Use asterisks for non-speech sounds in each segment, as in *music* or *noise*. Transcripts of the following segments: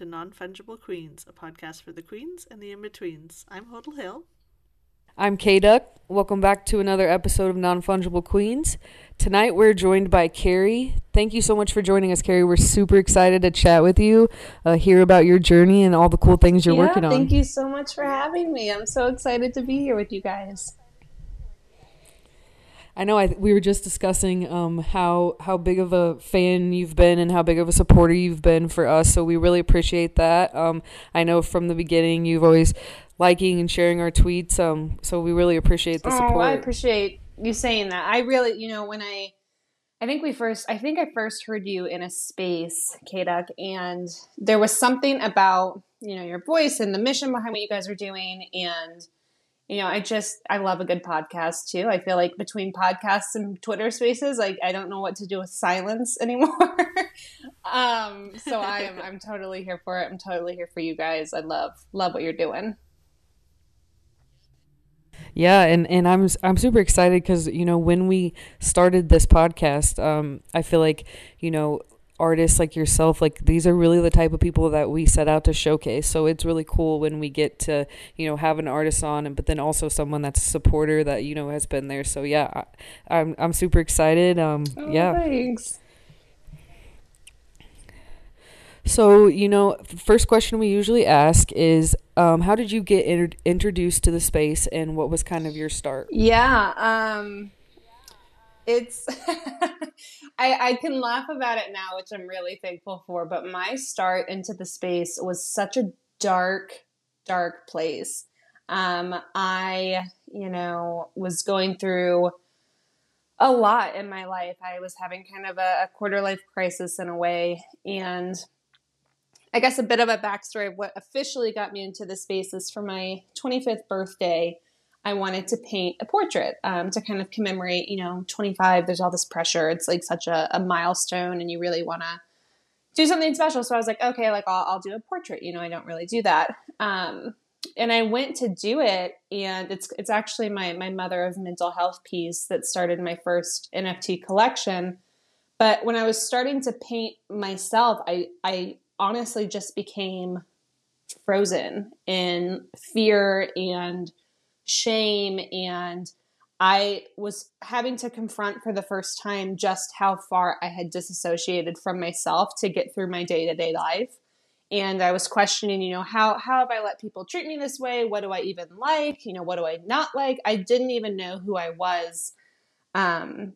to Non Fungible Queens, a podcast for the queens and the in betweens. I'm HODL Hil. I'm K Duck. Welcome back to another episode of Non Fungible Queens. Tonight we're joined by Keri. Thank you so much for joining us, Keri. We're super excited to chat with you, uh, hear about your journey and all the cool things you're yeah, working on. Thank you so much for having me. I'm so excited to be here with you guys. I know I, we were just discussing um, how how big of a fan you've been and how big of a supporter you've been for us. So we really appreciate that. Um, I know from the beginning you've always liking and sharing our tweets. Um, so we really appreciate the support. Oh, I appreciate you saying that. I really, you know, when I, I think we first, I think I first heard you in a space, K-Duck, and there was something about, you know, your voice and the mission behind what you guys are doing. And, you know, I just, I love a good podcast too. I feel like between podcasts and Twitter spaces, like I don't know what to do with silence *laughs* anymore. um, so I am, I'm totally here for it. I'm totally here for you guys. I love, love what you're doing. Yeah, and, and I'm I'm super excited because you know when we started this podcast, um, I feel like you know artists like yourself, like these are really the type of people that we set out to showcase. So it's really cool when we get to you know have an artist on, and but then also someone that's a supporter that you know has been there. So yeah, I, I'm I'm super excited. Um, oh, yeah, thanks. So, you know, first question we usually ask is um, how did you get inter- introduced to the space and what was kind of your start? Yeah, um, it's, *laughs* I, I can laugh about it now, which I'm really thankful for, but my start into the space was such a dark, dark place. Um, I, you know, was going through a lot in my life. I was having kind of a, a quarter life crisis in a way. And I guess a bit of a backstory of what officially got me into the space is for my 25th birthday, I wanted to paint a portrait um, to kind of commemorate, you know, 25. There's all this pressure. It's like such a, a milestone, and you really want to do something special. So I was like, okay, like I'll, I'll do a portrait. You know, I don't really do that. Um, and I went to do it, and it's it's actually my my mother of mental health piece that started my first NFT collection. But when I was starting to paint myself, I I honestly just became frozen in fear and shame and I was having to confront for the first time just how far I had disassociated from myself to get through my day-to-day life. And I was questioning, you know, how how have I let people treat me this way? What do I even like? You know, what do I not like? I didn't even know who I was. Um,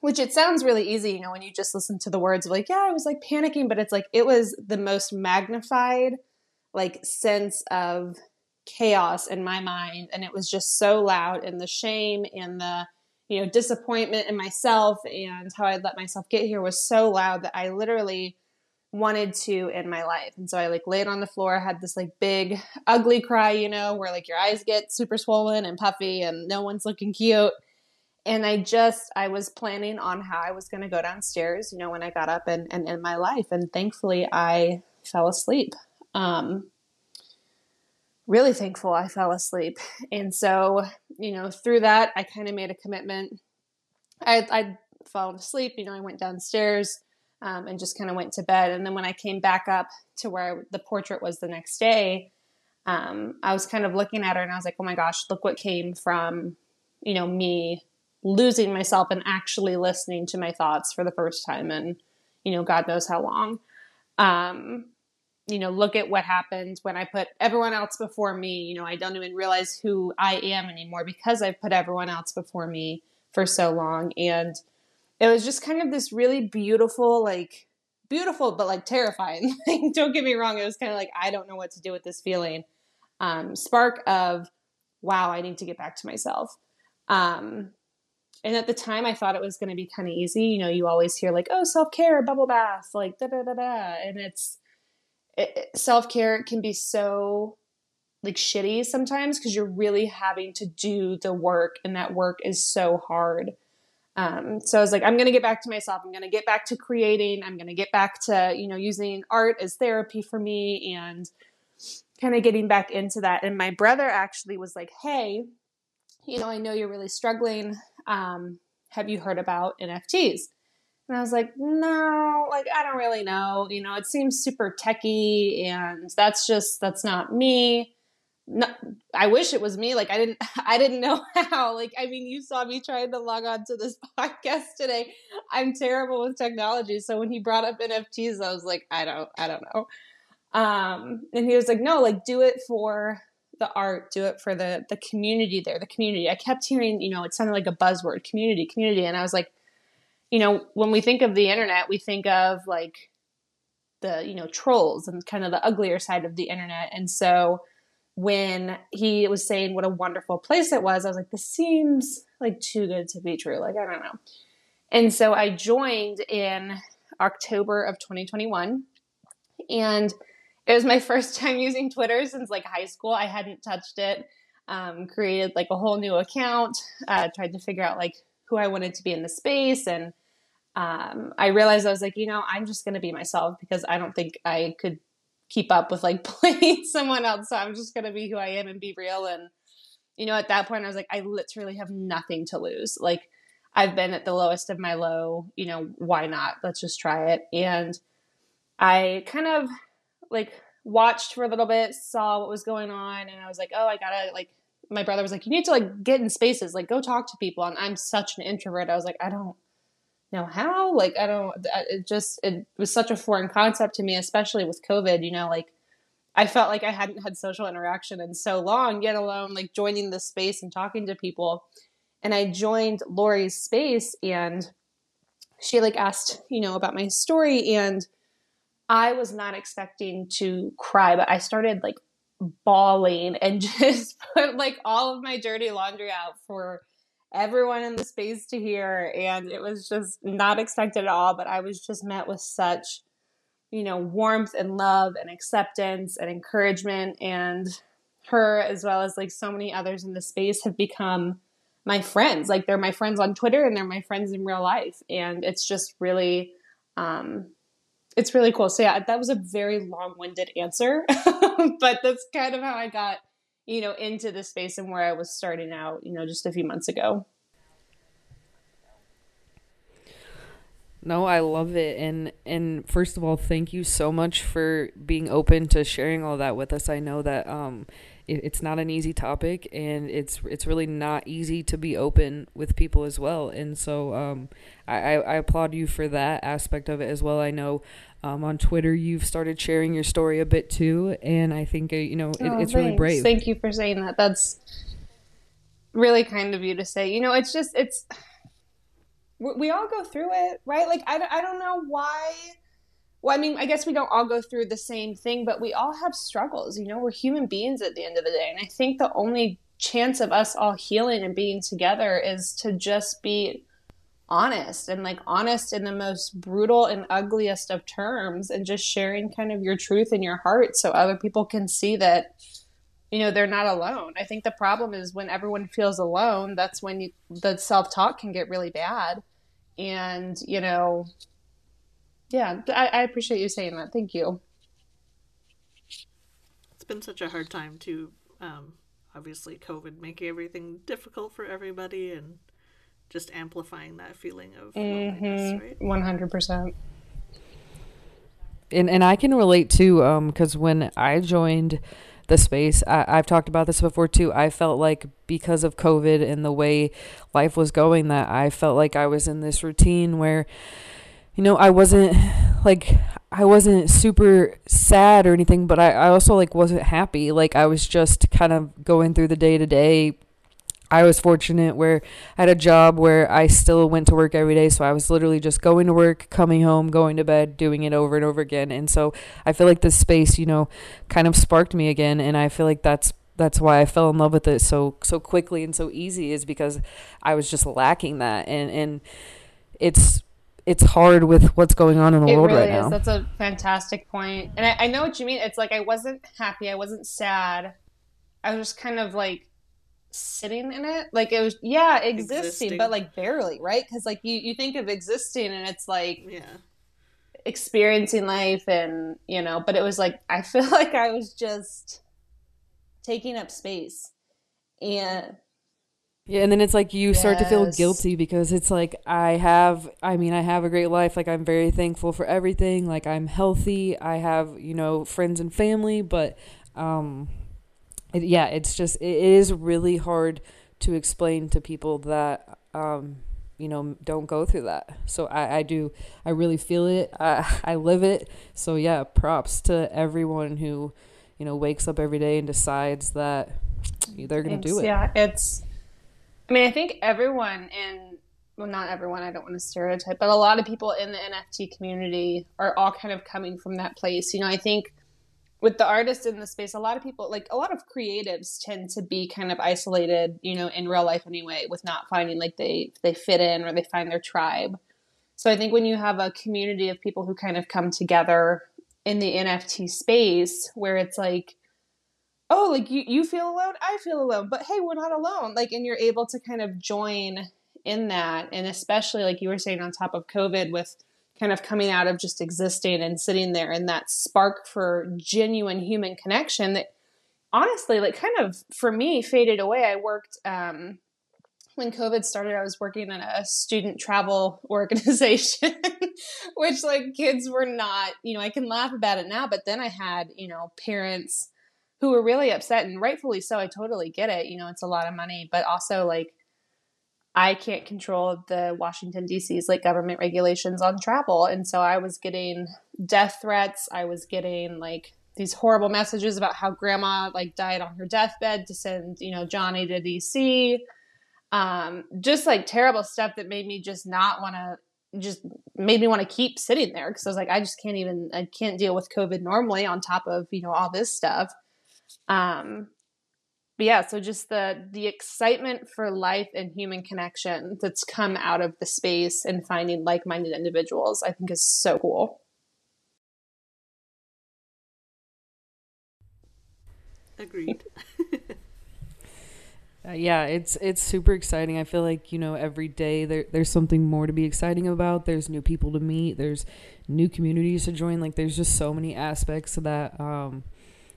which it sounds really easy, you know, when you just listen to the words of like, yeah, I was like panicking, but it's like it was the most magnified like sense of chaos in my mind and it was just so loud and the shame and the you know disappointment in myself and how I'd let myself get here was so loud that I literally wanted to in my life. And so I like laid on the floor, had this like big ugly cry, you know, where like your eyes get super swollen and puffy and no one's looking cute and I just I was planning on how I was going to go downstairs, you know, when I got up and, and in my life, and thankfully I fell asleep. Um, really thankful I fell asleep, and so you know through that I kind of made a commitment. I I fallen asleep, you know, I went downstairs um, and just kind of went to bed, and then when I came back up to where the portrait was the next day, um, I was kind of looking at her and I was like, oh my gosh, look what came from you know me losing myself and actually listening to my thoughts for the first time and you know god knows how long. Um you know look at what happened when i put everyone else before me. You know i don't even realize who i am anymore because i've put everyone else before me for so long. And it was just kind of this really beautiful like beautiful but like terrifying. *laughs* Don't get me wrong it was kind of like i don't know what to do with this feeling. Um spark of wow i need to get back to myself. Um and at the time, I thought it was going to be kind of easy. You know, you always hear like, "Oh, self care, bubble bath," like da da da da, and it's it, self care can be so like shitty sometimes because you're really having to do the work, and that work is so hard. Um, so I was like, I'm going to get back to myself. I'm going to get back to creating. I'm going to get back to you know using art as therapy for me and kind of getting back into that. And my brother actually was like, Hey, you know, I know you're really struggling um, have you heard about NFTs? And I was like, no, like I don't really know. You know, it seems super techy, and that's just that's not me. No, I wish it was me. Like I didn't, *laughs* I didn't know *laughs* how. Like I mean, you saw me trying to log on to this *laughs* podcast today. I'm terrible with technology, so when he brought up NFTs, I was like, I don't, I don't know. Um, and he was like, no, like do it for the art, do it for the the community there, the community. I kept hearing, you know, it sounded like a buzzword, community, community, and I was like you know, when we think of the internet, we think of like the, you know, trolls and kind of the uglier side of the internet. And so when he was saying what a wonderful place it was, I was like, this seems like too good to be true. Like, I don't know. And so I joined in October of 2021. And it was my *laughs* first time using Twitter since like high school. I hadn't touched it. Um, created like a whole new account, uh, tried to figure out like who I wanted to be in the space. And um, I realized I was like, you know, I'm just going to be myself because I don't think I could keep up with like *laughs* playing someone else. So I'm just going to be who I am and be real. And, you know, at that point, I was like, I literally have nothing to lose. Like, I've been at the lowest of my low, you know, why not? Let's just try it. And I kind of like watched for a little bit, saw what was going on, and I was like, oh, I gotta like my brother was like, you need to like get in spaces, like go talk to people. And I'm such an introvert. I was like, I don't know how. Like I don't. It just it was such a foreign concept to me, especially with COVID. You know, like I felt like I hadn't had social interaction in so long, yet alone like joining the space and talking to people. And I joined Lori's space, and she like asked, you know, about my story, and I was not expecting to cry, but I started like bawling and *laughs* just put like all of my dirty laundry out for everyone in the space to hear. And it was just not expected at all but i was just met with such you know warmth and love and acceptance and encouragement. And her as well as like so many others in the space have become my friends. Like they're my friends on twitter and they're my friends in real life. And it's just really um it's really cool. So yeah, that was a very long-winded answer, *laughs* but that's kind of how I got, you know, into the space and where I was starting out, you know, just a few months ago. No, I love it. And and first of all, thank you so much for being open to sharing all that with us. I know that um it's not an easy topic and it's it's really not easy to be open with people as well. And so um I, I applaud you for that aspect of it as well. I know um, on Twitter you've started sharing your story a bit too, and I think uh, you know it, oh, it's thanks. really brave. Thank you for saying that. That's really kind of you to say. You know, it's just it's we all go through it, right? Like I, I don't know why. Well, I mean, I guess we don't all go through the same thing, but we all have struggles. You know, we're human beings at the end of the day, and I think the only chance of us all healing and being together is to just be honest and like honest in the most brutal and ugliest of terms and just sharing kind of your truth in your heart so other people can see that you know they're not alone i think the problem is when everyone feels alone that's when you, the self-talk can get really bad and you know yeah I, I appreciate you saying that thank you it's been such a hard time to um, obviously covid making everything difficult for everybody and just amplifying that feeling of mm-hmm. right? One hundred percent. And and I can relate too, because um, when I joined the space, I, I've talked about this before too. I felt like because of COVID and the way life was going, that I felt like I was in this routine where, you know, I wasn't like I wasn't super sad or anything, but I, I also like wasn't happy. Like I was just kind of going through the day to day I was fortunate where I had a job where I still went to work every day. So I was literally just going to work, coming home, going to bed, doing it over and over again. And so I feel like this space, you know, kind of sparked me again. And I feel like that's that's why I fell in love with it so so quickly and so easy is because I was just lacking that and and it's it's hard with what's going on in the it world really right is. now. That's a fantastic point. And I, I know what you mean. It's like I wasn't happy, I wasn't sad. I was just kind of like sitting in it like it was yeah existing, existing. but like barely right because like you you think of existing and it's like yeah experiencing life and you know but it was like i *laughs* feel like i was just taking up space and Yeah, and then it's like you start to feel guilty because it's like I have I mean I have a great life. Like I'm very thankful for everything. Like I'm healthy. I have you know friends and family but um it, yeah it's just it is really hard to explain to people that um you know don't go through that. So I I do I really feel it. I *laughs* I live it. So yeah props to everyone who you know wakes up every day and decides that they're going to do it. Yeah it's I mean, I think everyone in, well, not everyone, I don't want to stereotype, but a lot of people in the NFT community are all kind of coming from that place. You know, I think with the artists in the space, a lot of people, like a lot of creatives tend to be kind of isolated, you know, in real life anyway, with not finding like they, they fit in or they find their tribe. So I think when you have a community of people who kind of come together in the NFT space where it's like, oh like you, you feel alone? I feel alone but hey we're not alone. Like and you're able to kind of join in that and especially like you were saying on top of covid with kind of coming out of just existing and sitting there and that spark for genuine human connection that honestly like kind of for me faded away. I worked um when covid started i was working in a student travel *laughs* organization which like kids were not you know i can laugh about it now but then i had you know parents who were really upset and rightfully so. I totally get it. You know, it's a lot of money, but also like I can't control the Washington D.C.'s like government regulations on travel, and so I was getting death threats. I was getting like these horrible messages about how grandma like died on her deathbed to send you know Johnny to D.C. Um, just like terrible stuff that made me just not want to just made me want to keep sitting there because I was like, I just can't even I can't deal with COVID normally on top of you know all this stuff. Um, but yeah, so just the the excitement for life and human connection that's come out of the space and finding like-minded individuals, I think is so cool. Agreed. *laughs* uh, yeah, it's it's super exciting. I feel like you know every day there there's something more to be exciting about. There's new people to meet. There's new communities to join. Like there's just so many aspects to that um,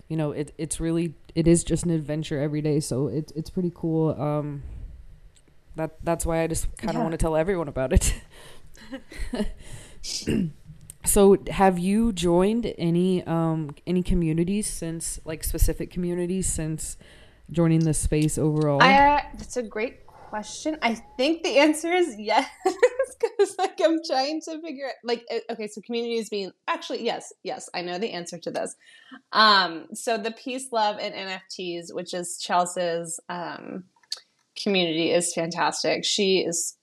you know, it it's really it is just an adventure every day. So it's it's pretty cool. Um, that that's why I just kind of yeah. want to tell everyone about it. *laughs* *coughs* so have you joined any um any communities since like specific communities since joining the space overall? I, uh, that's a great question. I think the answer is yes, *laughs* because like I'm trying to figure it. Like, okay, so community is being actually yes, yes, I know the answer to this. Um, so the peace, love, and NFTs, which is Chelsea's um, community, is fantastic. She is,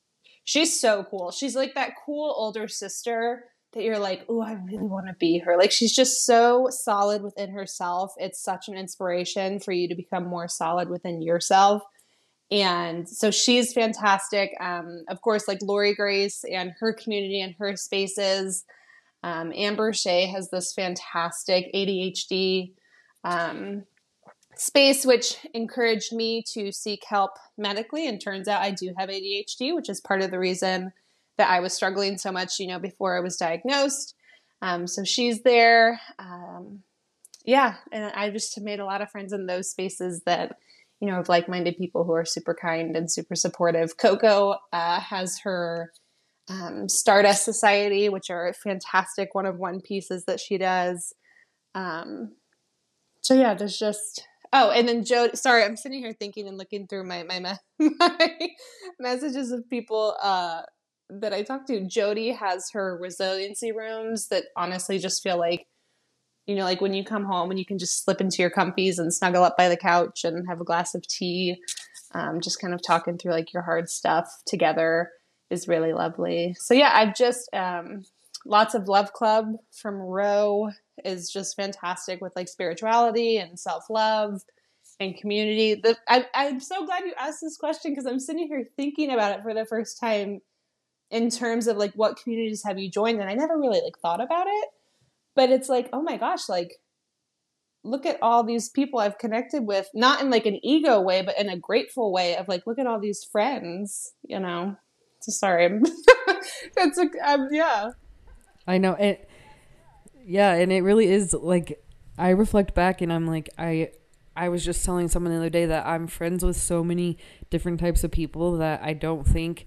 she's so cool. She's like that cool older sister that you're like, oh, I really want to be her. Like she's just so solid within herself. It's such an inspiration for you to become more solid within yourself and so she's fantastic. Um, of course, like Lori Grace and her community and her spaces. Um, Amber Shea has this fantastic ADHD um, space, which encouraged me to seek help medically. And turns out I do have ADHD, which is part of the reason that I was struggling so much, you know, before I was diagnosed. Um, so she's there. Um, yeah, and I just made a lot of friends in those spaces that you know, of like minded people who are super kind and super supportive. Coco uh, has her um, Stardust Society, which are fantastic one of one pieces that she does. Um, so yeah, there's just oh, and then Joe. Sorry, I'm sitting here thinking and looking through my my, my *laughs* messages of people uh, that I talked to. Jody has her resiliency rooms that honestly just feel like you know, like when you come home and you can just slip into your comfies and snuggle up by the couch and have a glass of tea, um, just kind of talking through like your hard stuff together is really lovely. So yeah, I've just um, lots of love club from Row is just fantastic with like spirituality and self love and community. The, I, I'm so glad you asked this question because I'm sitting here thinking about it for the first time in terms of like what communities have you joined, and I never really like thought about it but it's like oh my gosh like look at all these people I've connected with, not in like an ego way, but in a grateful way of like, look at all these friends, you know. So sorry. *laughs* it's a, um, yeah. I know it. Yeah. And it really is like, I reflect back and I'm like, I, I was just telling someone the other day that I'm friends with so many different types of people that I don't think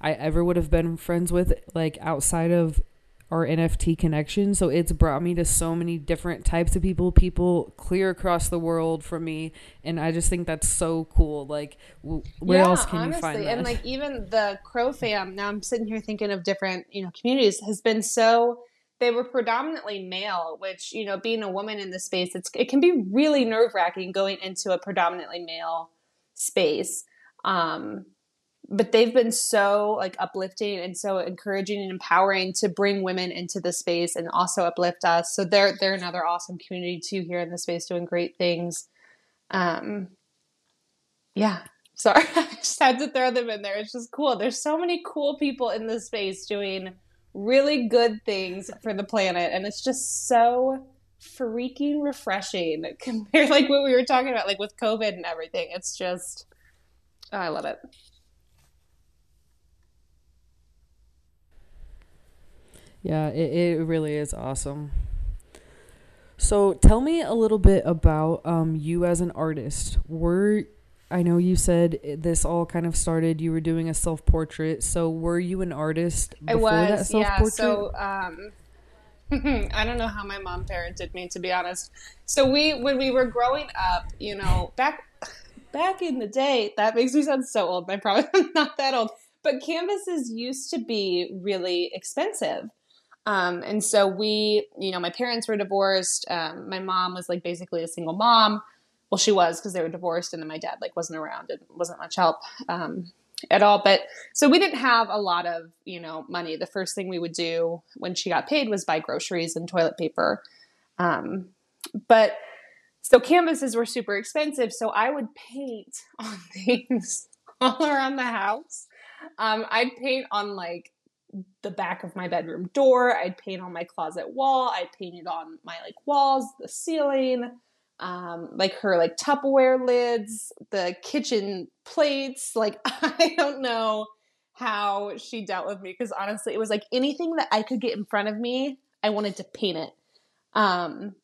I ever would have been friends with like outside of our NFT connection. So it's brought me to so many different types of people, people clear across the world from me, and I just think that's so cool. Like, w- where yeah, else can honestly, you find that? And like even the Crow fam. Now I'm sitting here thinking of different you know communities has been so. They were predominantly male, which you know, being a woman in the space, it's it can be really nerve wracking going into a predominantly male space. Um, but they've been so like uplifting and so encouraging and empowering to bring women into the space and also uplift us. So they're they're another awesome community too here in the space doing great things. Um yeah. Sorry, *laughs* I just had to throw them in there. It's just cool. There's so many cool people in this space doing really good things for the planet and it's just so freaking refreshing *laughs* compared like what we were talking about like with covid and everything it's just oh, i love it Yeah, it, it really is awesome. So tell me a little bit about um, you as an artist. Were I know you said this all kind of started. You were doing a self portrait. So were you an artist before I was, that? Yeah. So um, *laughs* I don't know how my mom parented me, to be honest. So we, when we were growing up, you know, back back in the day, that makes me sound so old. I probably *laughs* am not that old, but canvases used to be really expensive. Um, and so we, you know, my parents were divorced. Um, my mom was like basically a single mom. Well, she was because they were divorced, and then my dad like wasn't around and wasn't much help um, at all. But so we didn't have a lot of you know money. The first thing we would do when she got paid was buy groceries and toilet paper. Um, but so canvases were super expensive, so I would paint *laughs* on things all around the house. Um, I'd paint on like the back of my bedroom door. I'd paint on my closet wall. I painted on my like walls, the ceiling, um, like her like Tupperware lids, the kitchen plates. Like *laughs* I don't know how she dealt with me because honestly, it was like anything that I could get in front of me, I wanted to paint it. Um,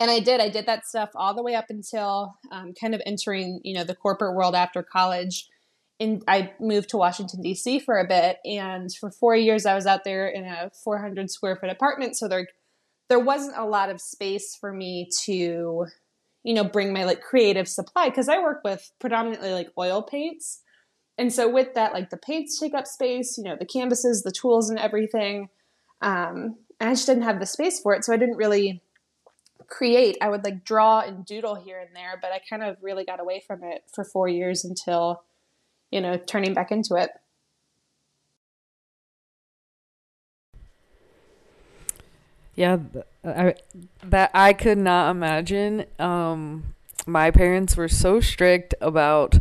and I did. I did that stuff all the way up until um, kind of entering, you know, the corporate world after college in, I moved to Washington D.C. for a bit, and for four years I was out there in a 400 square foot apartment. So there, there wasn't a lot of space for me to, you know, bring my like creative supply because I work with predominantly like oil paints, and so with that, like the paints take up space, you know, the canvases, the tools, and everything. Um, and I just didn't have the space for it, so I didn't really create. I would like draw and doodle here and there, but I kind of really got away from it for four years until you know, turning back into it. Yeah, I, that I could not imagine. Um, my parents were so strict about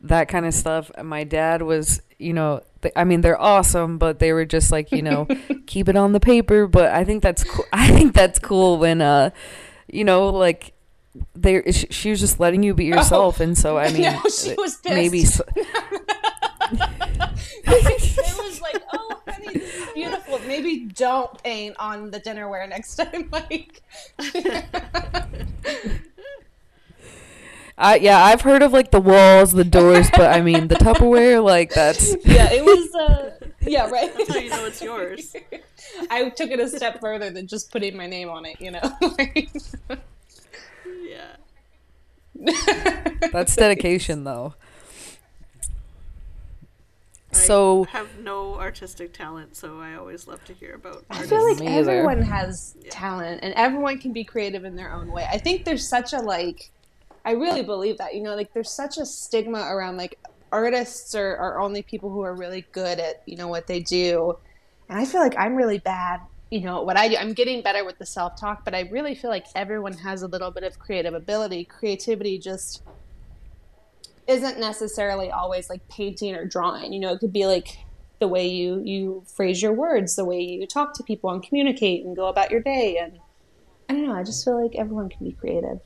that kind of stuff. My dad was, you know, I mean, they're awesome, but they were just like, you know, *laughs* keep it on the paper. But I think that's cool. *laughs* I think that's cool when, uh, you know, like they she was just letting you be yourself, oh, and so I *laughs* mean, no, she was pissed. maybe. So, *laughs* it was like, oh, honey, this is beautiful. Maybe don't paint on the dinnerware next time, *laughs* like. I, yeah, I've heard of like the walls, the doors, but I mean the Tupperware, like that's. Yeah, it was. Uh, yeah, right. That's how you know it's yours. I took it a step further than just putting my name on it. You know. Yeah. That's dedication, though. So I have no artistic talent, so I always love to hear about. Artists. I feel like everyone has yeah. talent, and everyone can be creative in their own way. I think there's such a like, I really believe that you know, like there's such a stigma around like artists are, are only people who are really good at you know what they do, and I feel like I'm really bad. You know what I do. I'm getting better with the self talk, but I really feel like everyone has a little bit of creative ability. Creativity just isn't necessarily always like painting or drawing. You know, it could be like the way you you phrase your words, the way you talk to people and communicate and go about your day and I don't know, I just feel like everyone can be creative.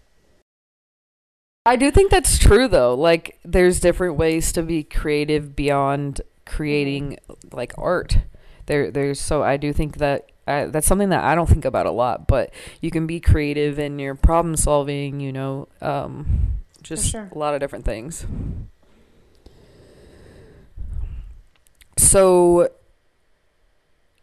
I do think that's true though. Like there's different ways to be creative beyond creating like art. There there's so I do think that I, that's something that I don't think about a lot, but you can be creative in your problem solving, you know, um, just sure. a lot of different things. So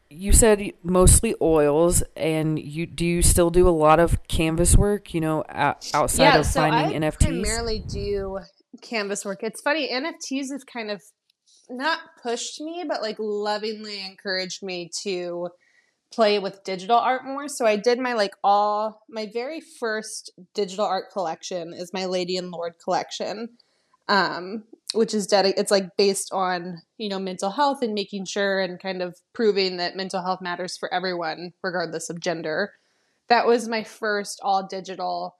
you said mostly oils and you do you still do a lot of canvas work, you know, outside yeah, of so finding I NFTs? primarily do canvas work. It's funny, NFTs have kind of not pushed me, but like lovingly encouraged me to play with digital art more. So I did my like all my very first digital art collection is my Lady and Lord collection. Um, which is dedicated it's like based on, you know, mental health and making sure and kind of proving that mental health matters for everyone regardless of gender. That was my first all digital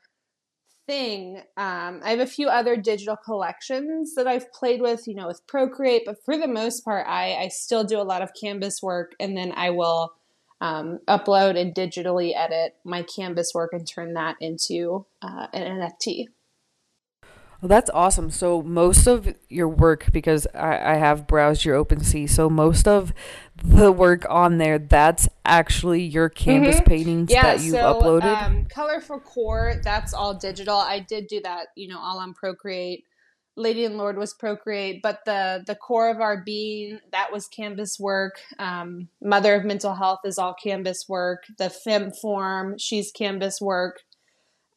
thing. Um, I have a few other digital collections that I've played with, you know, with Procreate, but for the most part, I, I still do a lot of canvas work and then I will um, upload and digitally edit my canvas work and turn that into uh, an NFT. Well, that's awesome. So most of your work, because I, I have browsed your OpenSea, so most of the work on there, that's actually your canvas mm-hmm. paintings yeah, that you so, uploaded. Um, Colorful Core, that's all digital. I did do that, you know, all on Procreate. Lady and Lord was Procreate, but the the core of our being that was Canvas work. Um, Mother of Mental Health is all Canvas work. The Fem form, she's Canvas work.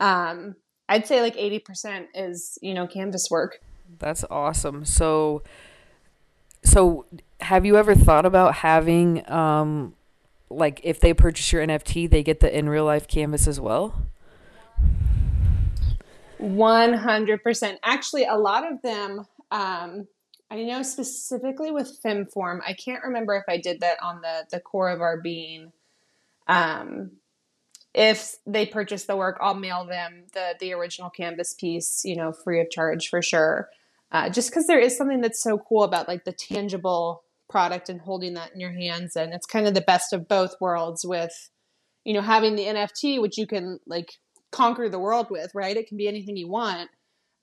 Um, I'd say like eighty percent is you know Canvas work. That's awesome. So, so have you ever thought about having um, like if they purchase your NFT, they get the in real life Canvas as well? 100%. Actually, a lot of them, um, I know specifically with FemForm, I can't remember if I did that on the, the core of our being. Um, if they purchase the work, I'll mail them the, the original canvas piece, you know, free of charge for sure. Uh, just because there is something that's so cool about like the tangible product and holding that in your hands. And it's kind of the best of both worlds with, you know, having the NFT, which you can like conquer the world with, right? It can be anything you want.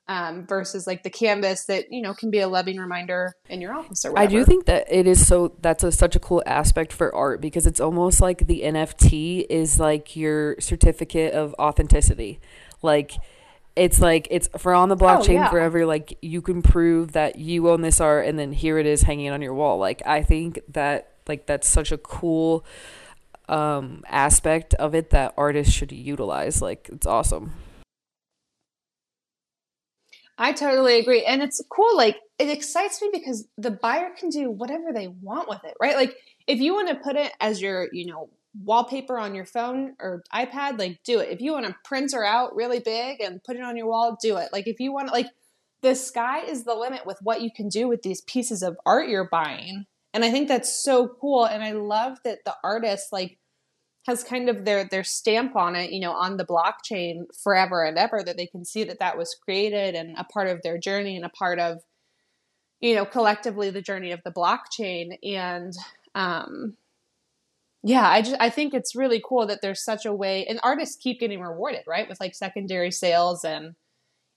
Um, versus like the canvas that you know can be a loving reminder in your office or whatever. I do think that it is so that's a, such a cool aspect for art because it's almost like the NFT is like your certificate of authenticity. Like it's like it's for on the blockchain oh, yeah. forever like you can prove that you own this art and then here it is hanging on your wall. Like I think that like that's such a cool um, aspect of it that artists should utilize. Like it's awesome. I totally agree. And it's cool. Like, it excites me because the buyer can do whatever they want with it, right? Like, if you want to put it as your, you know, wallpaper on your phone or iPad, like, do it. If you want to print her out really big and put it on your wall, do it. Like, if you want to, like, the sky is the limit with what you can do with these pieces of art you're buying. And I think that's so cool. And I love that the artists, like, has kind of their their stamp on it, you know, on the blockchain forever and ever that they can see that that was created and a part of their journey and a part of you know, collectively the journey of the blockchain and um yeah, I just I think it's really cool that there's such a way and artists keep getting rewarded, right? With like secondary sales and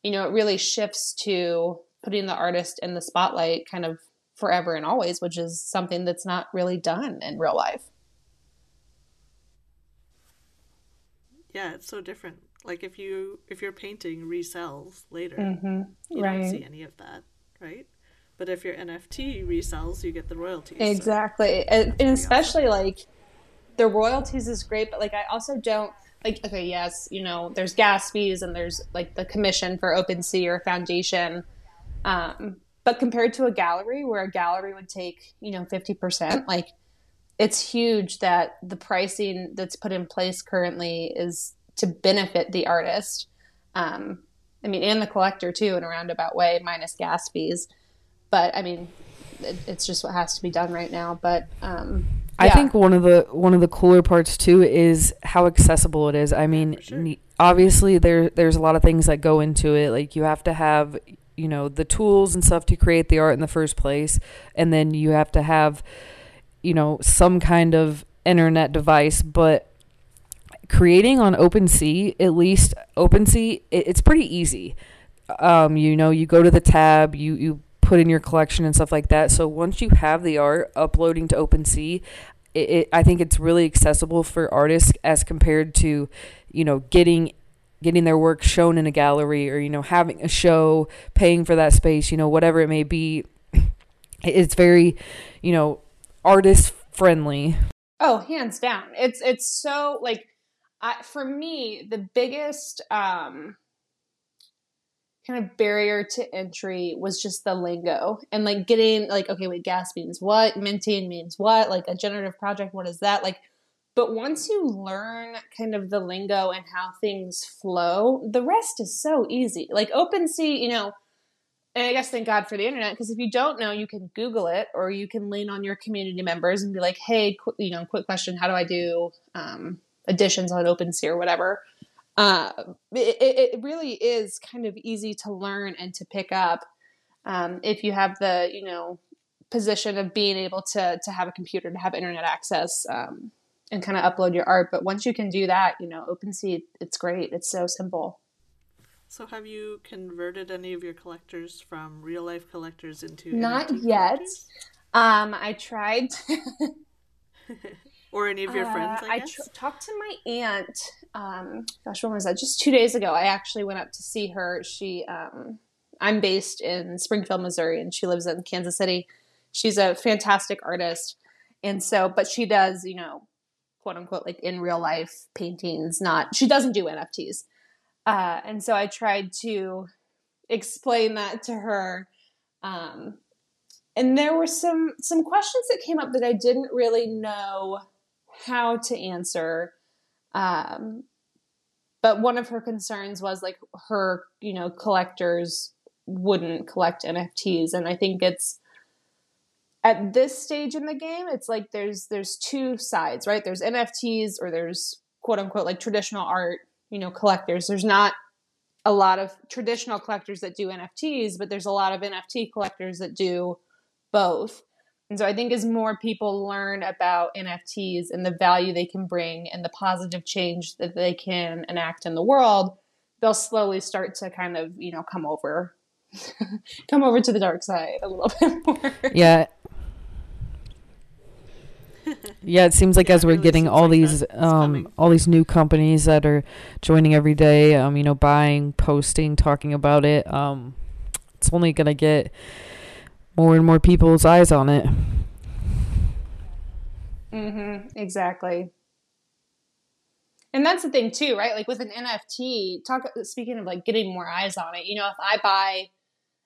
you know, it really shifts to putting the artist in the spotlight kind of forever and always, which is something that's not really done in real life. Yeah, it's so different. Like if you if your painting resells later, mm-hmm. you right. don't see any of that, right? But if your NFT resells, you get the royalties. Exactly, so and, and especially awesome. like the royalties is great, but like I also don't like. Okay, yes, you know, there's gas fees and there's like the commission for OpenSea or foundation. Um, but compared to a gallery, where a gallery would take you know fifty percent, like it's huge that the pricing that's put in place currently is to benefit the artist. Um, I mean, and the collector too, in a roundabout way, minus gas fees. But I mean, it, it's just what has to be done right now. But um, yeah. I think one of the one of the cooler parts too is how accessible it is. I mean, sure. obviously there there's a lot of things that go into it. Like you have to have you know the tools and stuff to create the art in the first place, and then you have to have you know, some kind of internet device, but creating on OpenSea, at least OpenSea, it, it's pretty easy. Um, you know, you go to the tab, you, you put in your collection and stuff like that. So once you have the art uploading to OpenSea, it, it, I think it's really accessible for artists as compared to, you know, getting getting their work shown in a gallery or you know having a show, paying for that space, you know, whatever it may be. *laughs* It's very, you know, artist friendly. Oh, hands down. It's it's so like I, for me the biggest um kind of barrier to entry was just the lingo and like getting like okay wait gas means what minting means what like a generative project what is that like but once you learn kind of the lingo and how things flow the rest is so easy like OpenSea you know and I guess thank God for the internet because if you don't know, you can Google it or you can lean on your community members and be like, "Hey, qu- you know, quick question: How do I do um, additions on OpenSea or whatever?" uh, it, it, really is kind of easy to learn and to pick up um, if you have the you know position of being able to to have a computer to have internet access um, and kind of upload your art. But once you can do that, you know, OpenSea, it's great. It's so simple. So, have you converted any of your collectors from real life collectors into not yet? Um, I tried. *laughs* or any of your uh, friends? I, I tr- talked to my aunt. Um, gosh, when was that? Just two days ago. I actually went up to see her. She, um, I'm based in Springfield, Missouri, and she lives in Kansas City. She's a fantastic artist, and so, but she does, you know, quote unquote, like in real life paintings. Not she doesn't do NFTs, uh, and so I tried to explain that to her. Um, and there were some some questions that came up that I didn't really know how to answer. Um, but one of her concerns was like her, you know, collectors wouldn't collect NFTs, and I think it's at this stage in the game, it's like there's there's two sides, right? There's NFTs or there's quote unquote like traditional art, you know, collectors. There's not a lot of traditional collectors that do NFTs, but there's a lot of NFT collectors that do both. And so I think as more people learn about NFTs and the value they can bring and the positive change that they can enact in the world, they'll slowly start to kind of, you know, come over *laughs* come over to the dark side a little *laughs* bit more. Yeah. *laughs* Yeah, it seems like yeah, as we're really getting all like these um all these new companies that are joining every day, um, you know, buying, posting, talking about it, um it's only gonna get more and more people's eyes on it. Mhm. Exactly. And that's the thing too, right? Like with an NFT, talk speaking of like getting more eyes on it, you know, if I buy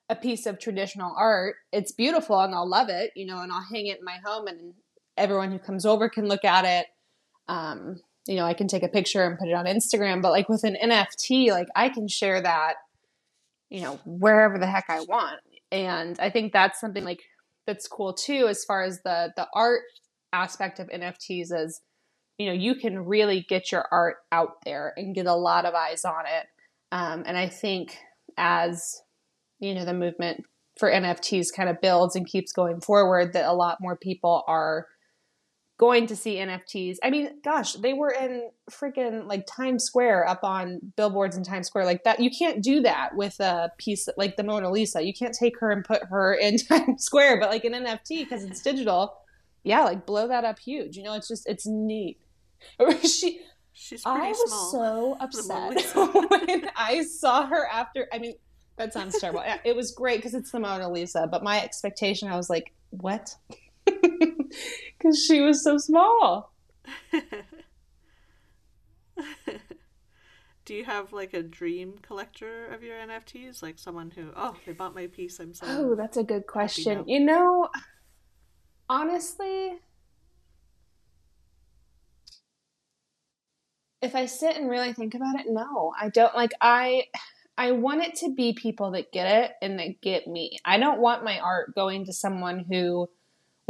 a piece of traditional art, it's beautiful and I'll love it, you know, and I'll hang it in my home and everyone who comes over can look at it. Um, you know, I can take a picture and put it on Instagram, but like with an NFT, like I can share that, you know, wherever the heck I want and i think that's something like that's cool too as far as the the art aspect of nfts is you know you can really get your art out there and get a lot of eyes on it um, and i think as you know the movement for nfts kind of builds and keeps going forward that a lot more people are going to see NFTs. I mean, gosh, they were in freaking like Times Square up on billboards in Times Square like that. You can't do that with a piece like the Mona Lisa. You can't take her and put her *laughs* in Times Square, but like an NFT because it's digital. Yeah, like blow that up huge. You know, it's just it's neat. *laughs* she She's I was small. so *laughs* upset when I saw her after. I mean, that sounds terrible. It was great because it's the Mona Lisa, but my expectation, I was like, what? Because she was so small. *laughs* Do you have like a dream collector of your NFTs? Like someone who, oh, they bought my piece. I'm so. Oh, that's a good question. You know, honestly, if I sit and really think about it, no, I don't. Like I, I want it to be people that get it and that get me. I don't want my art going to someone who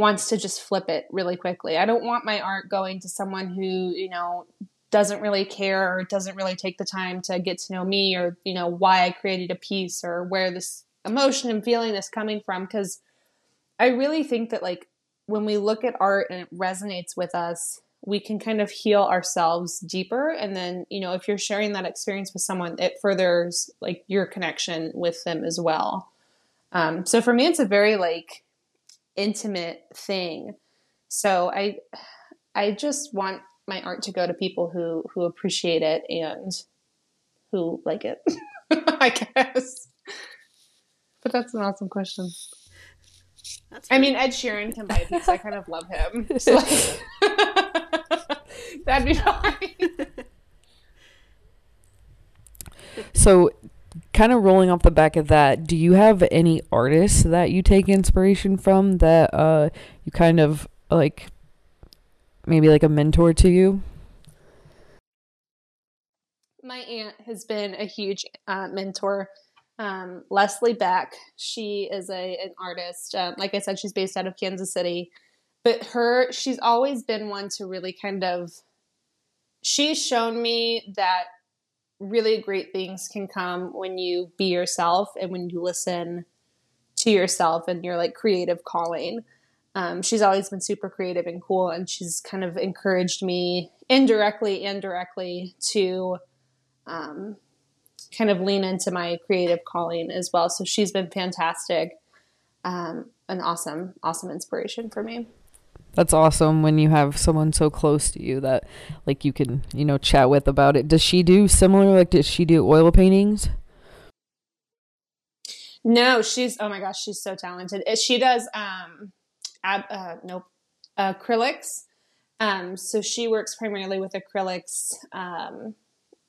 wants to just flip it really quickly. I don't want my art going to someone who, you know, doesn't really care or doesn't really take the time to get to know me or, you know, why I created a piece or where this emotion and feeling is coming from. Cause I really think that, like, when we look at art and it resonates with us, we can kind of heal ourselves deeper. And then, you know, if you're sharing that experience with someone, it furthers like your connection with them as well. Um, so for me, it's a very like intimate thing. So I I just want my art to go to people who who appreciate it and who like it. *laughs* I guess. But that's an awesome question. That's I mean, Ed Sheeran can buy these. I kind of love him. *laughs* So like, *laughs* that'd be fine. So, kind of rolling off the back of that, do you have any artists that you take inspiration from that uh, you kind of like maybe like a mentor to you? My aunt has been a huge uh, mentor. Um, Leslie Beck, she is a an artist. Um, like I said, she's based out of Kansas City, but her she's always been one to really kind of. She's shown me that really great things can come when you be yourself and when you listen to yourself and your like creative calling. Um, she's always been super creative and cool, and she's kind of encouraged me indirectly and directly to um, kind of lean into my creative calling as well. So she's been fantastic, um, an awesome, awesome inspiration for me. That's awesome when you have someone so close to you that like you can, you know, chat with about it. Does she do similar like does she do oil paintings? No, she's oh my gosh, she's so talented. She does um ab, uh, nope, acrylics. Um so she works primarily with acrylics um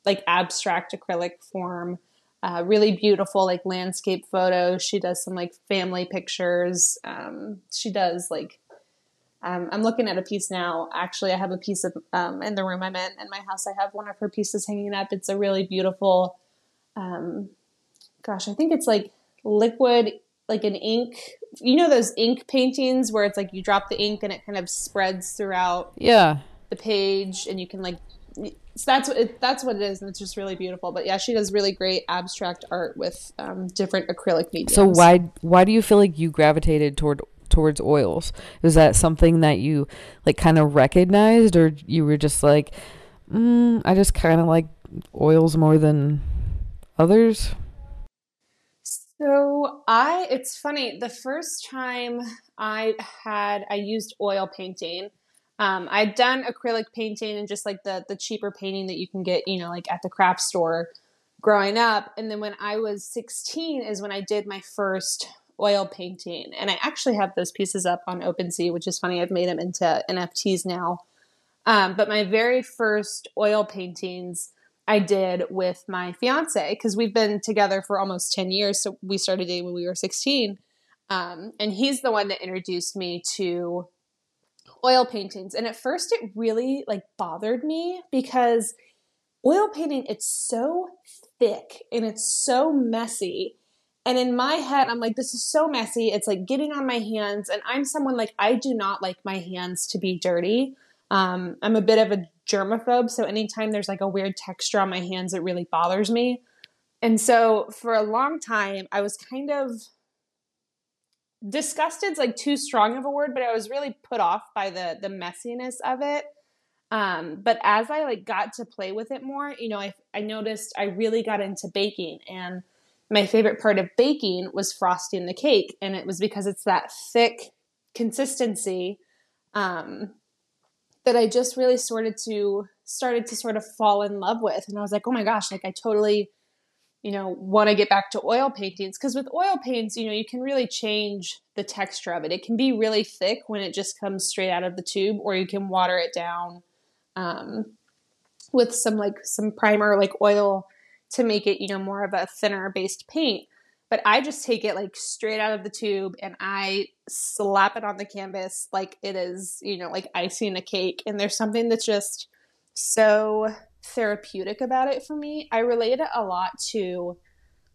like abstract acrylic form. Uh, really beautiful like landscape photos. She does some like family pictures. Um, she does like um, I'm looking at a piece now. Actually, I have a piece of um, in the room I'm in in my house. I have one of her pieces hanging up. It's a really beautiful. Um, gosh, I think it's like liquid, like an ink. You know those ink paintings where it's like you drop the ink and it kind of spreads throughout. Yeah. The page, and you can like. So that's what it, that's what it is, and it's just really beautiful. But yeah, she does really great abstract art with um, different acrylic mediums. So why why do you feel like you gravitated toward towards oils? Is that something that you like kind of recognized, or you were just like, mm, I just kind of like oils more than others? So I, it's funny. The first time I had, I used oil painting. Um, I'd done acrylic painting and just like the the cheaper painting that you can get, you know, like at the craft store growing up. And then when I was 16 is when I did my first oil painting. And I actually have those pieces up on OpenSea, which is funny. I've made them into NFTs now. Um, but my very first oil paintings I did with my fiance because we've been together for almost 10 years. So we started dating when we were 16. Um, and he's the one that introduced me to oil paintings. And at first it really like bothered me because oil painting, it's so thick and it's so messy and in my head, I'm like, this is so messy. It's like getting on my hands. And I'm someone like, I do not like my hands to be dirty. Um, I'm a bit of a germaphobe. So anytime there's like a weird texture on my hands, it really bothers me. And so for a long time, I was kind of disgusted's like too strong of a word, but I was really put off by the the messiness of it. Um, but as I like got to play with it more, you know, I I noticed I really got into baking and my favorite part of baking was frosting the cake and it was because it's that thick consistency um, that i just really started to started to sort of fall in love with. And i was like oh my gosh like i totally you know want to get back to oil paintings. Because with oil paints you know you can really change the texture of it. It can be really thick when it just comes straight out of the tube or you can water it down um, with some like some primer like oil to make it, you know, more of a thinner based paint. But I just take it like straight out of the tube and I slap it on the canvas like it is, you know, like icing a cake. And there's something that's just so therapeutic about it for me. I relate it a lot to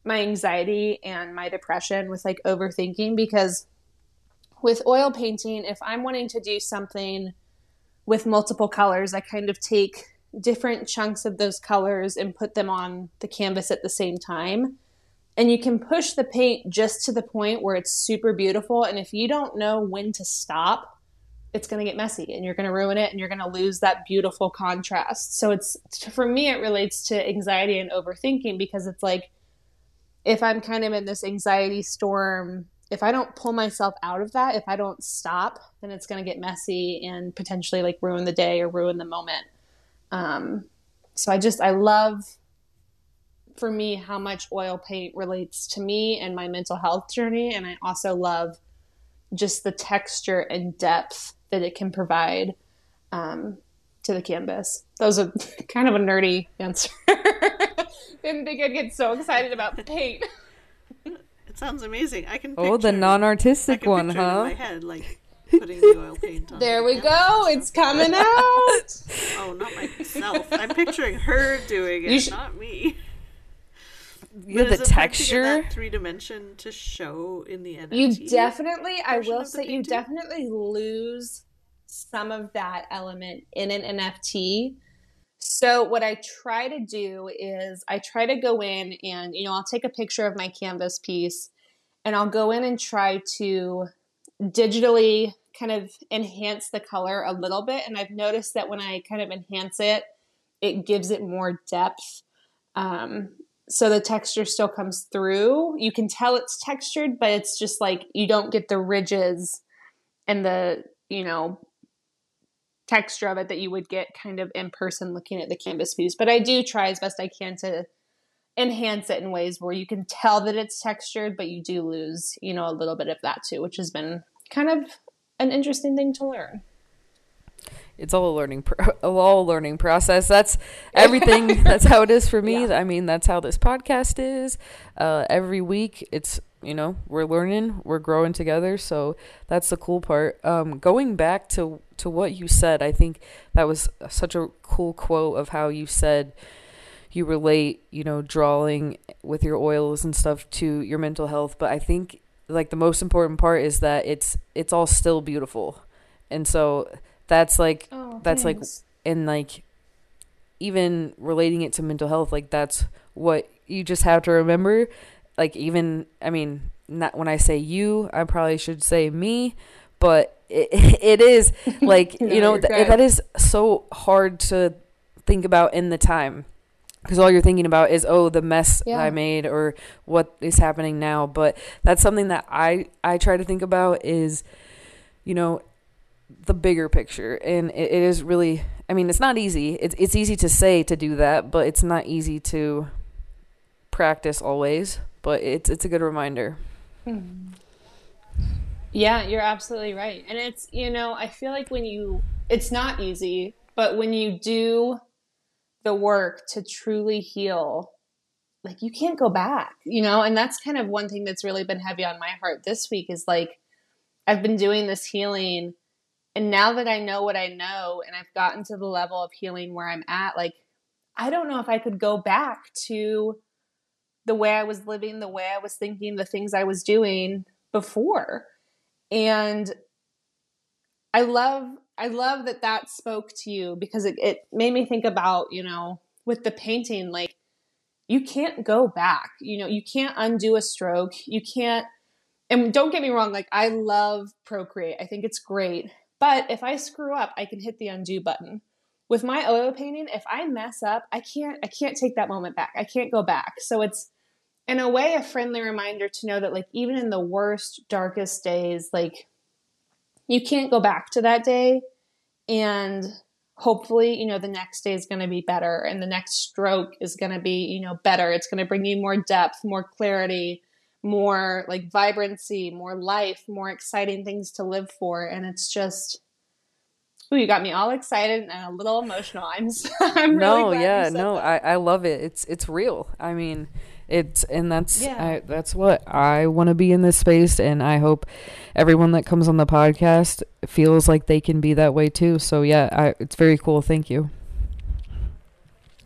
my anxiety and my depression with like overthinking because with oil painting, if I'm wanting to do something with multiple colors, I kind of take different chunks of those colors and put them on the canvas at the same time. And you can push the paint just to the point where it's super beautiful. And if you don't know when to stop, it's going to get messy and you're going to ruin it and you're going to lose that beautiful contrast. So it's for me, it relates to anxiety and overthinking because it's like if I'm kind of in this anxiety storm if I don't pull myself out of that, if I don't stop, then it's going to get messy and potentially like ruin the day or ruin the moment. Um, so I just, I love for me how much oil paint relates to me and my mental health journey. And I also love just the texture and depth that it can provide um, to the canvas. That was a kind of a nerdy answer. *laughs* Didn't think I'd get so excited about paint. *laughs* It sounds amazing. I can. Oh, the non-artistic I can one, picture it in huh? my head, like putting the oil paint on. There we go. It's coming out. *laughs* Oh, not myself. I'm picturing her doing it, sh- not me. Yeah, But the is it hard to get texture. three dimension to show in the NFT. You definitely, I will say, you definitely lose some of that element in an NFT. So, what I try to do is I try to go in and, you know, I'll take a picture of my canvas piece and I'll go in and try to digitally kind of enhance the color a little bit. And I've noticed that when I kind of enhance it, it gives it more depth. Um, so the texture still comes through. You can tell it's textured, but it's just like you don't get the ridges and the, you know, texture of it that you would get kind of in person looking at the canvas piece. But I do try as best I can to enhance it in ways where you can tell that it's textured, but you do lose, you know, a little bit of that too, which has been kind of an interesting thing to learn. it's all a learning pro- *laughs* all a learning process. That's *laughs* everything. That's how it is for me. Yeah. i mean that's how this podcast is. Uh, every week it's you know we're learning we're growing together. So that's the cool part. Um, going back to to what you said i think that was such a cool quote of how you said you relate you know drawing with your oils and stuff to your mental health but i think like the most important part is that it's it's all still beautiful. And so that's like Oh, That's, like, and like even relating it to mental health like that's what you just have to remember. Like even i mean not when i say you i probably should say me but *laughs* it, it is like *laughs* No, you know th- that is so hard to think about in the time because all you're thinking about is oh the mess Yeah. i made or what is happening now. But that's something that i i try to think about is you know the bigger picture. And it, it is really i mean it's not easy. It's, it's easy to say to do that but it's not easy to practice always. But it's it's a good reminder. Hmm. Yeah, you're absolutely right. And it's, you know, I feel like when you, it's not easy, but when you do the work to truly heal, like you can't go back, you know? And that's kind of one thing that's really been heavy on my heart this week is like, I've been doing this healing. And now that I know what I know and I've gotten to the level of healing where I'm at, like, I don't know if I could go back to the way I was living, the way I was thinking, the things I was doing before and i love i love that that spoke to you because it, it made me think about you know with the painting like you can't go back you know you can't undo a stroke you can't and don't get me wrong like i love procreate i think it's great but if i screw up i can hit the undo button. With my oil painting if i mess up i can't i can't take that moment back i can't go back. So it's in a way a friendly reminder to know that like even in the worst darkest days like you can't go back to that day and hopefully you know the next day is going to be better and the next stroke is going to be you know better. It's going to bring you more depth more clarity more like vibrancy more life more exciting things to live for and it's just Ooh, you got me all excited and a little emotional. I'm, *laughs* I'm really no glad you yeah no that. I, I love it it's it's real i mean it's and that's Yeah. I, that's what i want to be in this space and i hope everyone that comes on the podcast feels like they can be that way too so yeah I, it's very cool thank you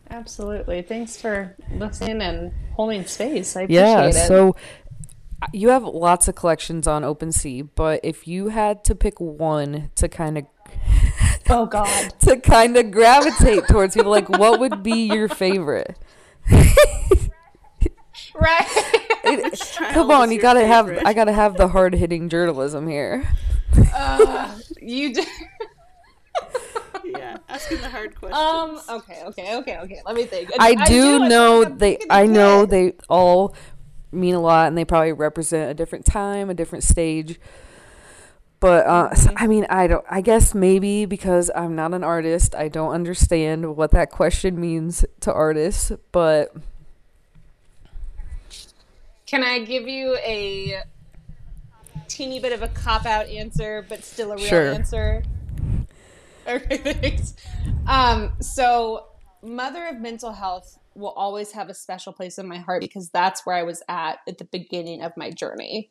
Absolutely. Thanks for listening and holding space. I appreciate yeah it. so uh, you have lots of collections on OpenSea, but if you had to pick one to kind of *laughs* oh God. *laughs* to kind of gravitate towards people, like what would be your favorite? *laughs* Right. It- come on, you gotta have? I gotta have the hard hitting journalism here. uh, you do. yeah, asking the hard questions. Um. Okay. Okay. Okay. Okay. Let me think. I do know I'm they. I know they all mean a lot and they probably represent a different time, a different stage. But uh, mm-hmm. I mean, I don't. I guess maybe because I'm not an artist, I don't understand what that question means to artists. But can I give you a teeny bit of a cop out answer, but still a real sure. answer? Okay, thanks. Um, so, Mother of Mental Health will always have a special place in my heart because that's where I was at at the beginning of my journey.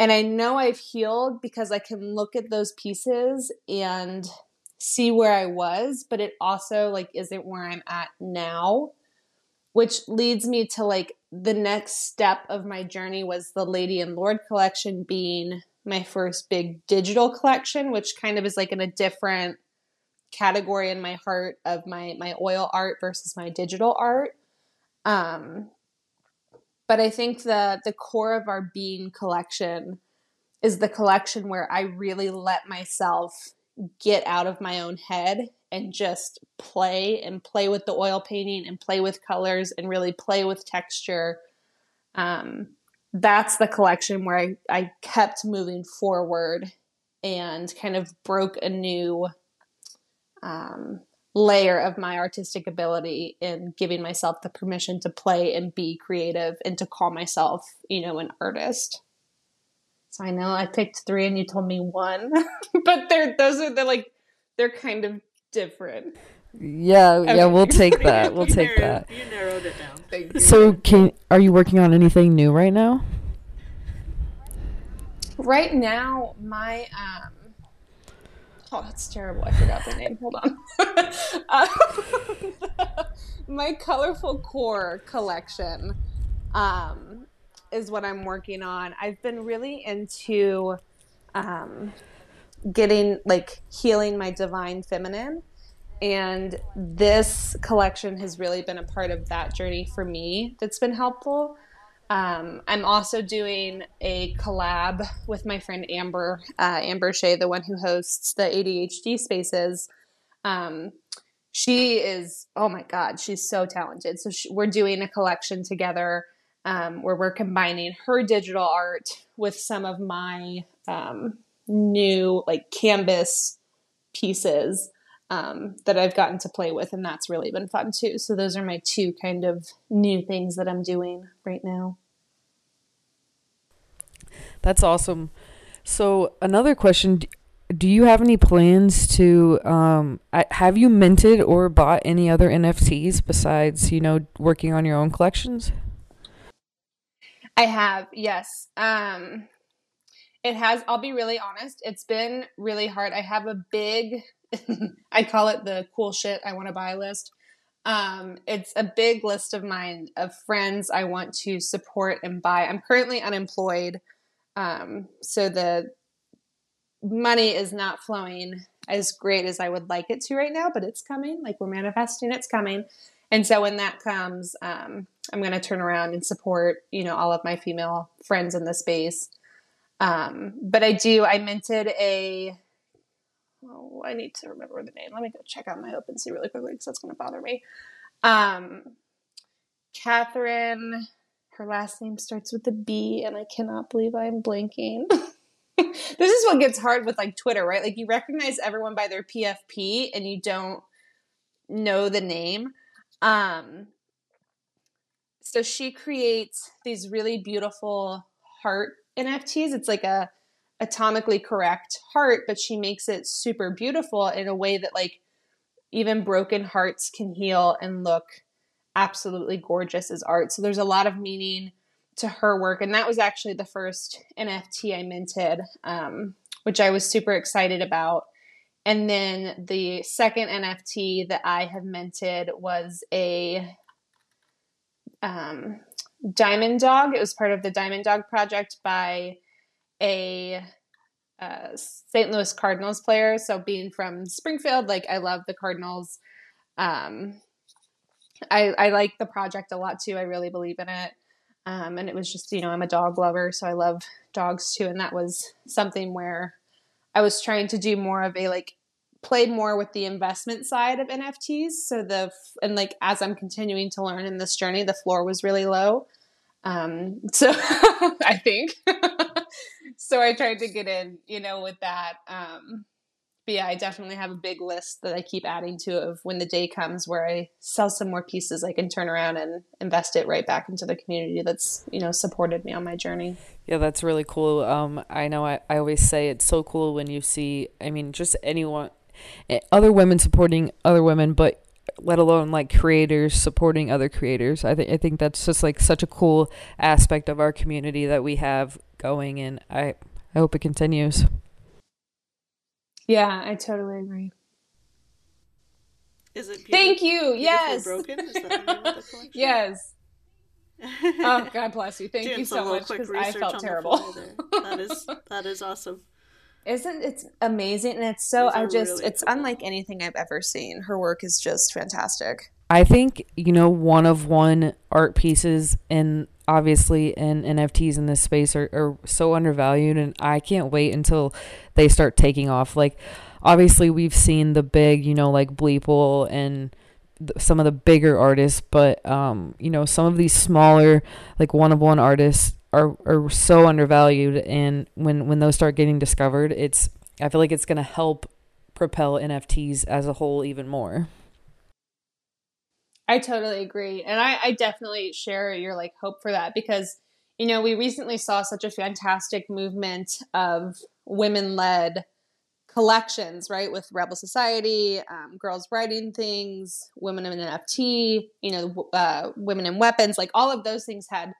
And I know I've healed because I can look at those pieces and see where I was, but it also like isn't where I'm at now, which leads me to like the next step of my journey was the Lady and Lord collection being my first big digital collection, which kind of is like in a different category in my heart of my my oil art versus my digital art. Um, but I think the the core of our being collection is the collection where I really let myself get out of my own head and just play and play with the oil painting and play with colors and really play with texture. Um, that's the collection where I, I kept moving forward and kind of broke a new um, layer of my artistic ability in giving myself the permission to play and be creative and to call myself, you know, an artist. So I know I picked three and you told me one, *laughs* but they're those are the like they're kind of different. Yeah, okay. yeah, we'll take that. *laughs* We'll take narrowed, that. You narrowed it down. So, can are you working on anything new right now? Right now, my um, Oh, that's terrible. I forgot the name. Hold on. uh, *laughs* *laughs* my colorful core collection um, is what I'm working on. I've been really into um, getting like healing my divine feminine. And this collection has really been a part of that journey for me that's been helpful. Um, I'm also doing a collab with my friend Amber, uh, Amber Shea, the one who hosts the ADHD spaces. Um, she is, oh my God, she's so talented. So she, we're doing a collection together um, where we're combining her digital art with some of my um, new like canvas pieces um, that I've gotten to play with, and that's really been fun too. So those are my two kind of new things that I'm doing right now. That's awesome. So another question: Do you have any plans to um, have you minted or bought any other NFTs besides you know working on your own collections? I have, yes. Um, it has, I'll be really honest, it's been really hard. I have a big, *laughs* I call it the cool shit I want to buy list. Um, it's a big list of mine of friends I want to support and buy. I'm currently unemployed. Um, so the money is not flowing as great as I would like it to right now, but it's coming. Like we're manifesting, it's coming. And so when that comes, um, I'm going to turn around and support, you know, all of my female friends in the space. Um, but I do, I minted a, oh, I need to remember the name. Let me go check out my OpenSea really quickly because that's going to bother me. Um, Catherine, her last name starts with a B, and I cannot believe I'm blanking. *laughs* this is what gets hard with like Twitter, right? Like you recognize everyone by their PFP and you don't know the name. Um, so she creates these really beautiful heart NFTs. It's like a atomically correct heart, but she makes it super beautiful in a way that like even broken hearts can heal and look absolutely gorgeous as art. So there's a lot of meaning to her work, and that was actually the first NFT I minted, um, which I was super excited about. And then the second NFT that I have minted was a um, Diamond Dog. It was part of the Diamond Dog project by a uh, St. Louis Cardinals player. So being from Springfield, like I love the Cardinals. Um, I, I like the project a lot too. I really believe in it. Um, and it was just, you know, I'm a dog lover, so I love dogs too. And that was something where I was trying to do more of a like played more with the investment side of NFTs. So the and like as I'm continuing to learn in this journey, the floor was really low. Um, so *laughs* I think *laughs* so. I tried to get in, you know, with that. Um, but yeah, I definitely have a big list that I keep adding to of when the day comes where I sell some more pieces, I can turn around and invest it right back into the community that's, you know, supported me on my journey. Yeah, that's really cool. Um, I know I, I always say it's so cool when you see, I mean, just anyone, eh, other women supporting other women, but let alone like creators supporting other creators. I think I think that's just like such a cool aspect of our community that we have going and I I hope it continues. Yeah, I totally agree. Is it Thank you. Yes. Broken? Is that the name of the yes. oh *laughs* God bless you. Thank Doing you so much because I felt terrible. that is *laughs* that is awesome. Isn't it's amazing and it's so I just really it's cool. unlike anything I've ever seen. Her work is just fantastic. I think, you know, one of one art pieces and obviously in NFTs in this space are, are so undervalued and I can't wait until they start taking off. Like obviously we've seen the big, you know, like Beeple and some of the bigger artists, but um, you know, some of these smaller, like one of one artists are are so undervalued and when when those start getting discovered it's i feel like it's going to help propel nfts as a whole even more i totally agree and i i definitely share your like hope for that because you know we recently saw such a fantastic movement of women led collections right with rebel society um, girls writing things women in nft you know uh, women in weapons like all of those things had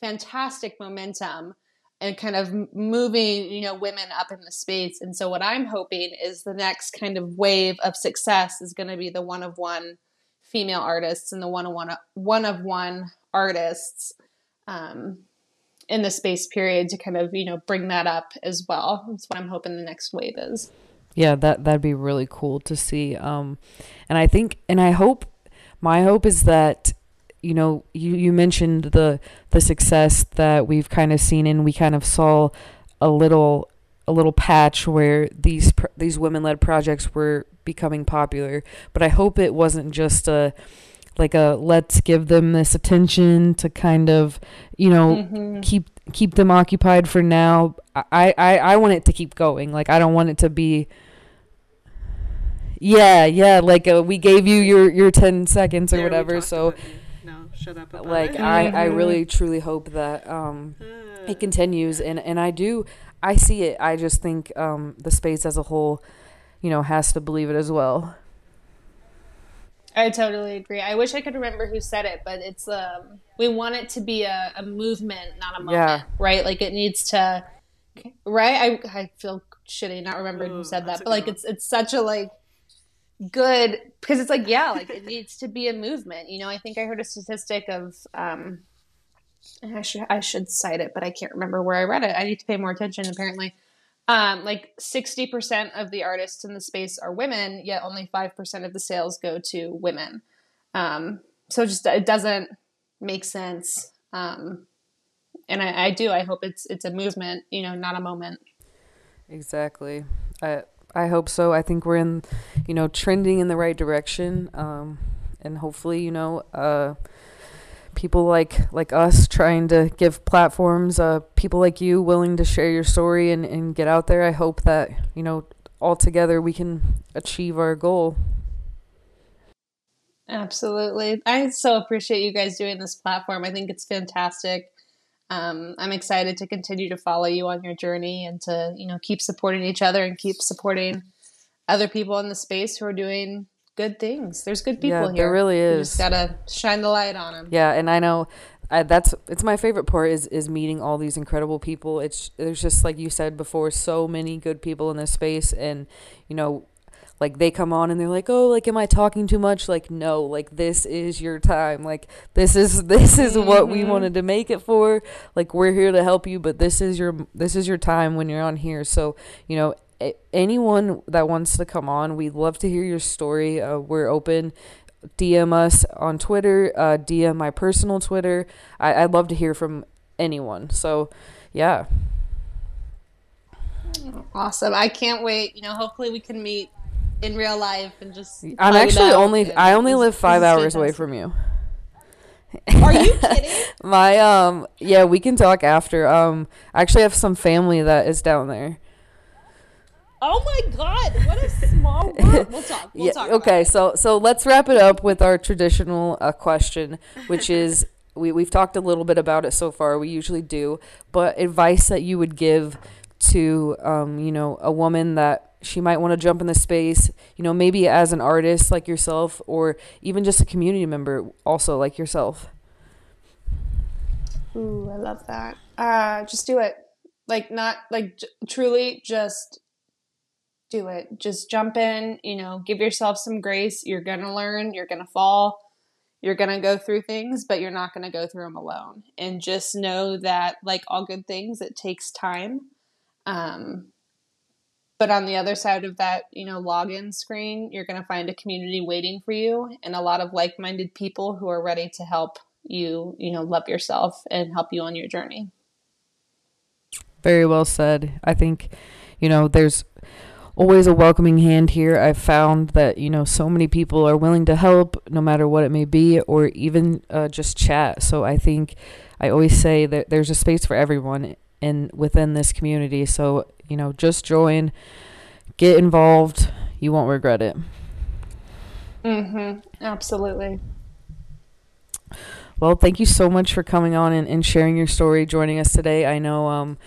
fantastic momentum and kind of moving, you know, women up in the space. And so what I'm hoping is the next kind of wave of success is going to be the one of one female artists and the one of one one of one artists um, in the space period to kind of you know bring that up as well. That's what I'm hoping the next wave is. Yeah, that that'd be really cool to see. Um, and I think, and I hope, my hope is that you know, you, you mentioned the the success that we've kind of seen, and we kind of saw a little a little patch where these these women led projects were becoming popular. But I hope it wasn't just a like a let's give them this attention to kind of you know mm-hmm. keep keep them occupied for now I, I i want it to keep going like i don't want it to be yeah yeah like uh, we gave you your your 10 seconds or there whatever so shut up like it. I, I *laughs* really truly hope that um, it continues and, and I do I see it. I just think um, the space as a whole, you know, has to believe it as well. I totally agree. I wish I could remember who said it, but it's um we want it to be a, a movement, not a moment. Yeah. Right? Like it needs to right? I I feel shitty not remembering Ooh, who said that. But like one. it's it's such a like good because it's like yeah like it *laughs* needs to be a movement you know i think i heard a statistic of um i should i should cite it but i can't remember where i read it. I need to pay more attention apparently. Um like 60% of the artists in the space are women yet only 5% of the sales go to women. Um so just it doesn't make sense. Um and I, I do i hope it's it's a movement you know not a moment. Exactly. I I hope so. I think we're in, you know, trending in the right direction. Um, and hopefully, you know, uh, people like like us trying to give platforms, uh, people like you willing to share your story and, and get out there. I hope that, you know, all together we can achieve our goal. Absolutely. I so appreciate you guys doing this platform. I think it's fantastic um, I'm excited to continue to follow you on your journey and to you know keep supporting each other and keep supporting other people in the space who are doing good things. There's good people yeah, here. There really is. You just gotta shine the light on them. Yeah, and I know I, that's it's my favorite part is is meeting all these incredible people. It's there's just like you said before, so many good people in this space, and you know like they come on and they're like oh like am i talking too much like no like this is your time like this is *laughs* this is mm-hmm. what we mm-hmm. wanted to make it for like we're here to help you but this is your this is your time when you're on here so you know anyone that wants to come on we'd love to hear your story uh, we're open dm us on twitter uh, dm my personal twitter I, i'd love to hear from anyone so yeah awesome i can't wait you know hopefully we can meet in real life and just. I'm actually only. I only live five hours away from you. Are you *laughs* kidding? My um yeah, we can talk after. Um I actually have some family that is down there. Oh my god, what a small world. We'll *laughs* talk. We'll yeah, talk okay, so so let's wrap it up with our traditional uh, question, which is *laughs* we we've talked a little bit about it so far. We usually do, but advice that you would give to um, you know, a woman that she might want to jump in the space, you know, maybe as an artist like yourself or even just a community member also like yourself. Ooh, I love that. Uh just do it. Like not like j- truly just do it. Just jump in, you know, give yourself some grace. You're going to learn, you're going to fall, you're going to go through things, but you're not going to go through them alone. And just know that, like all good things, it takes time. Um, but on the other side of that, you know, login screen, you're going to find a community waiting for you and a lot of like minded people who are ready to help you, you know, love yourself and help you on your journey. Very well said. I think, you know, there's always a welcoming hand here. I've found that, you know, so many people are willing to help no matter what it may be or even uh, just chat. So I think I always say that there's a space for everyone in within this community. So, you know, just join, get involved. You won't regret it. Mhm. Absolutely. Well, thank you so much for coming on and, and sharing your story, joining us today. I know um,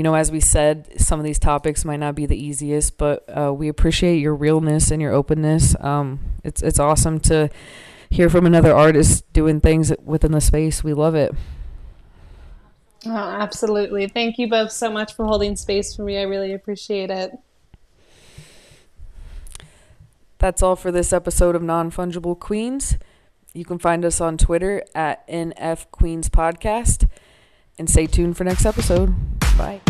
you know, as we said, some of these topics might not be the easiest, but uh, we appreciate your realness and your openness. Um, it's it's awesome to hear from another artist doing things within the space. We love it. Oh, absolutely. Thank you both so much for holding space for me. I really appreciate it. That's all for this episode of Non Fungible Queens. You can find us on Twitter at NF Queens Podcast and stay tuned for next episode. Bye.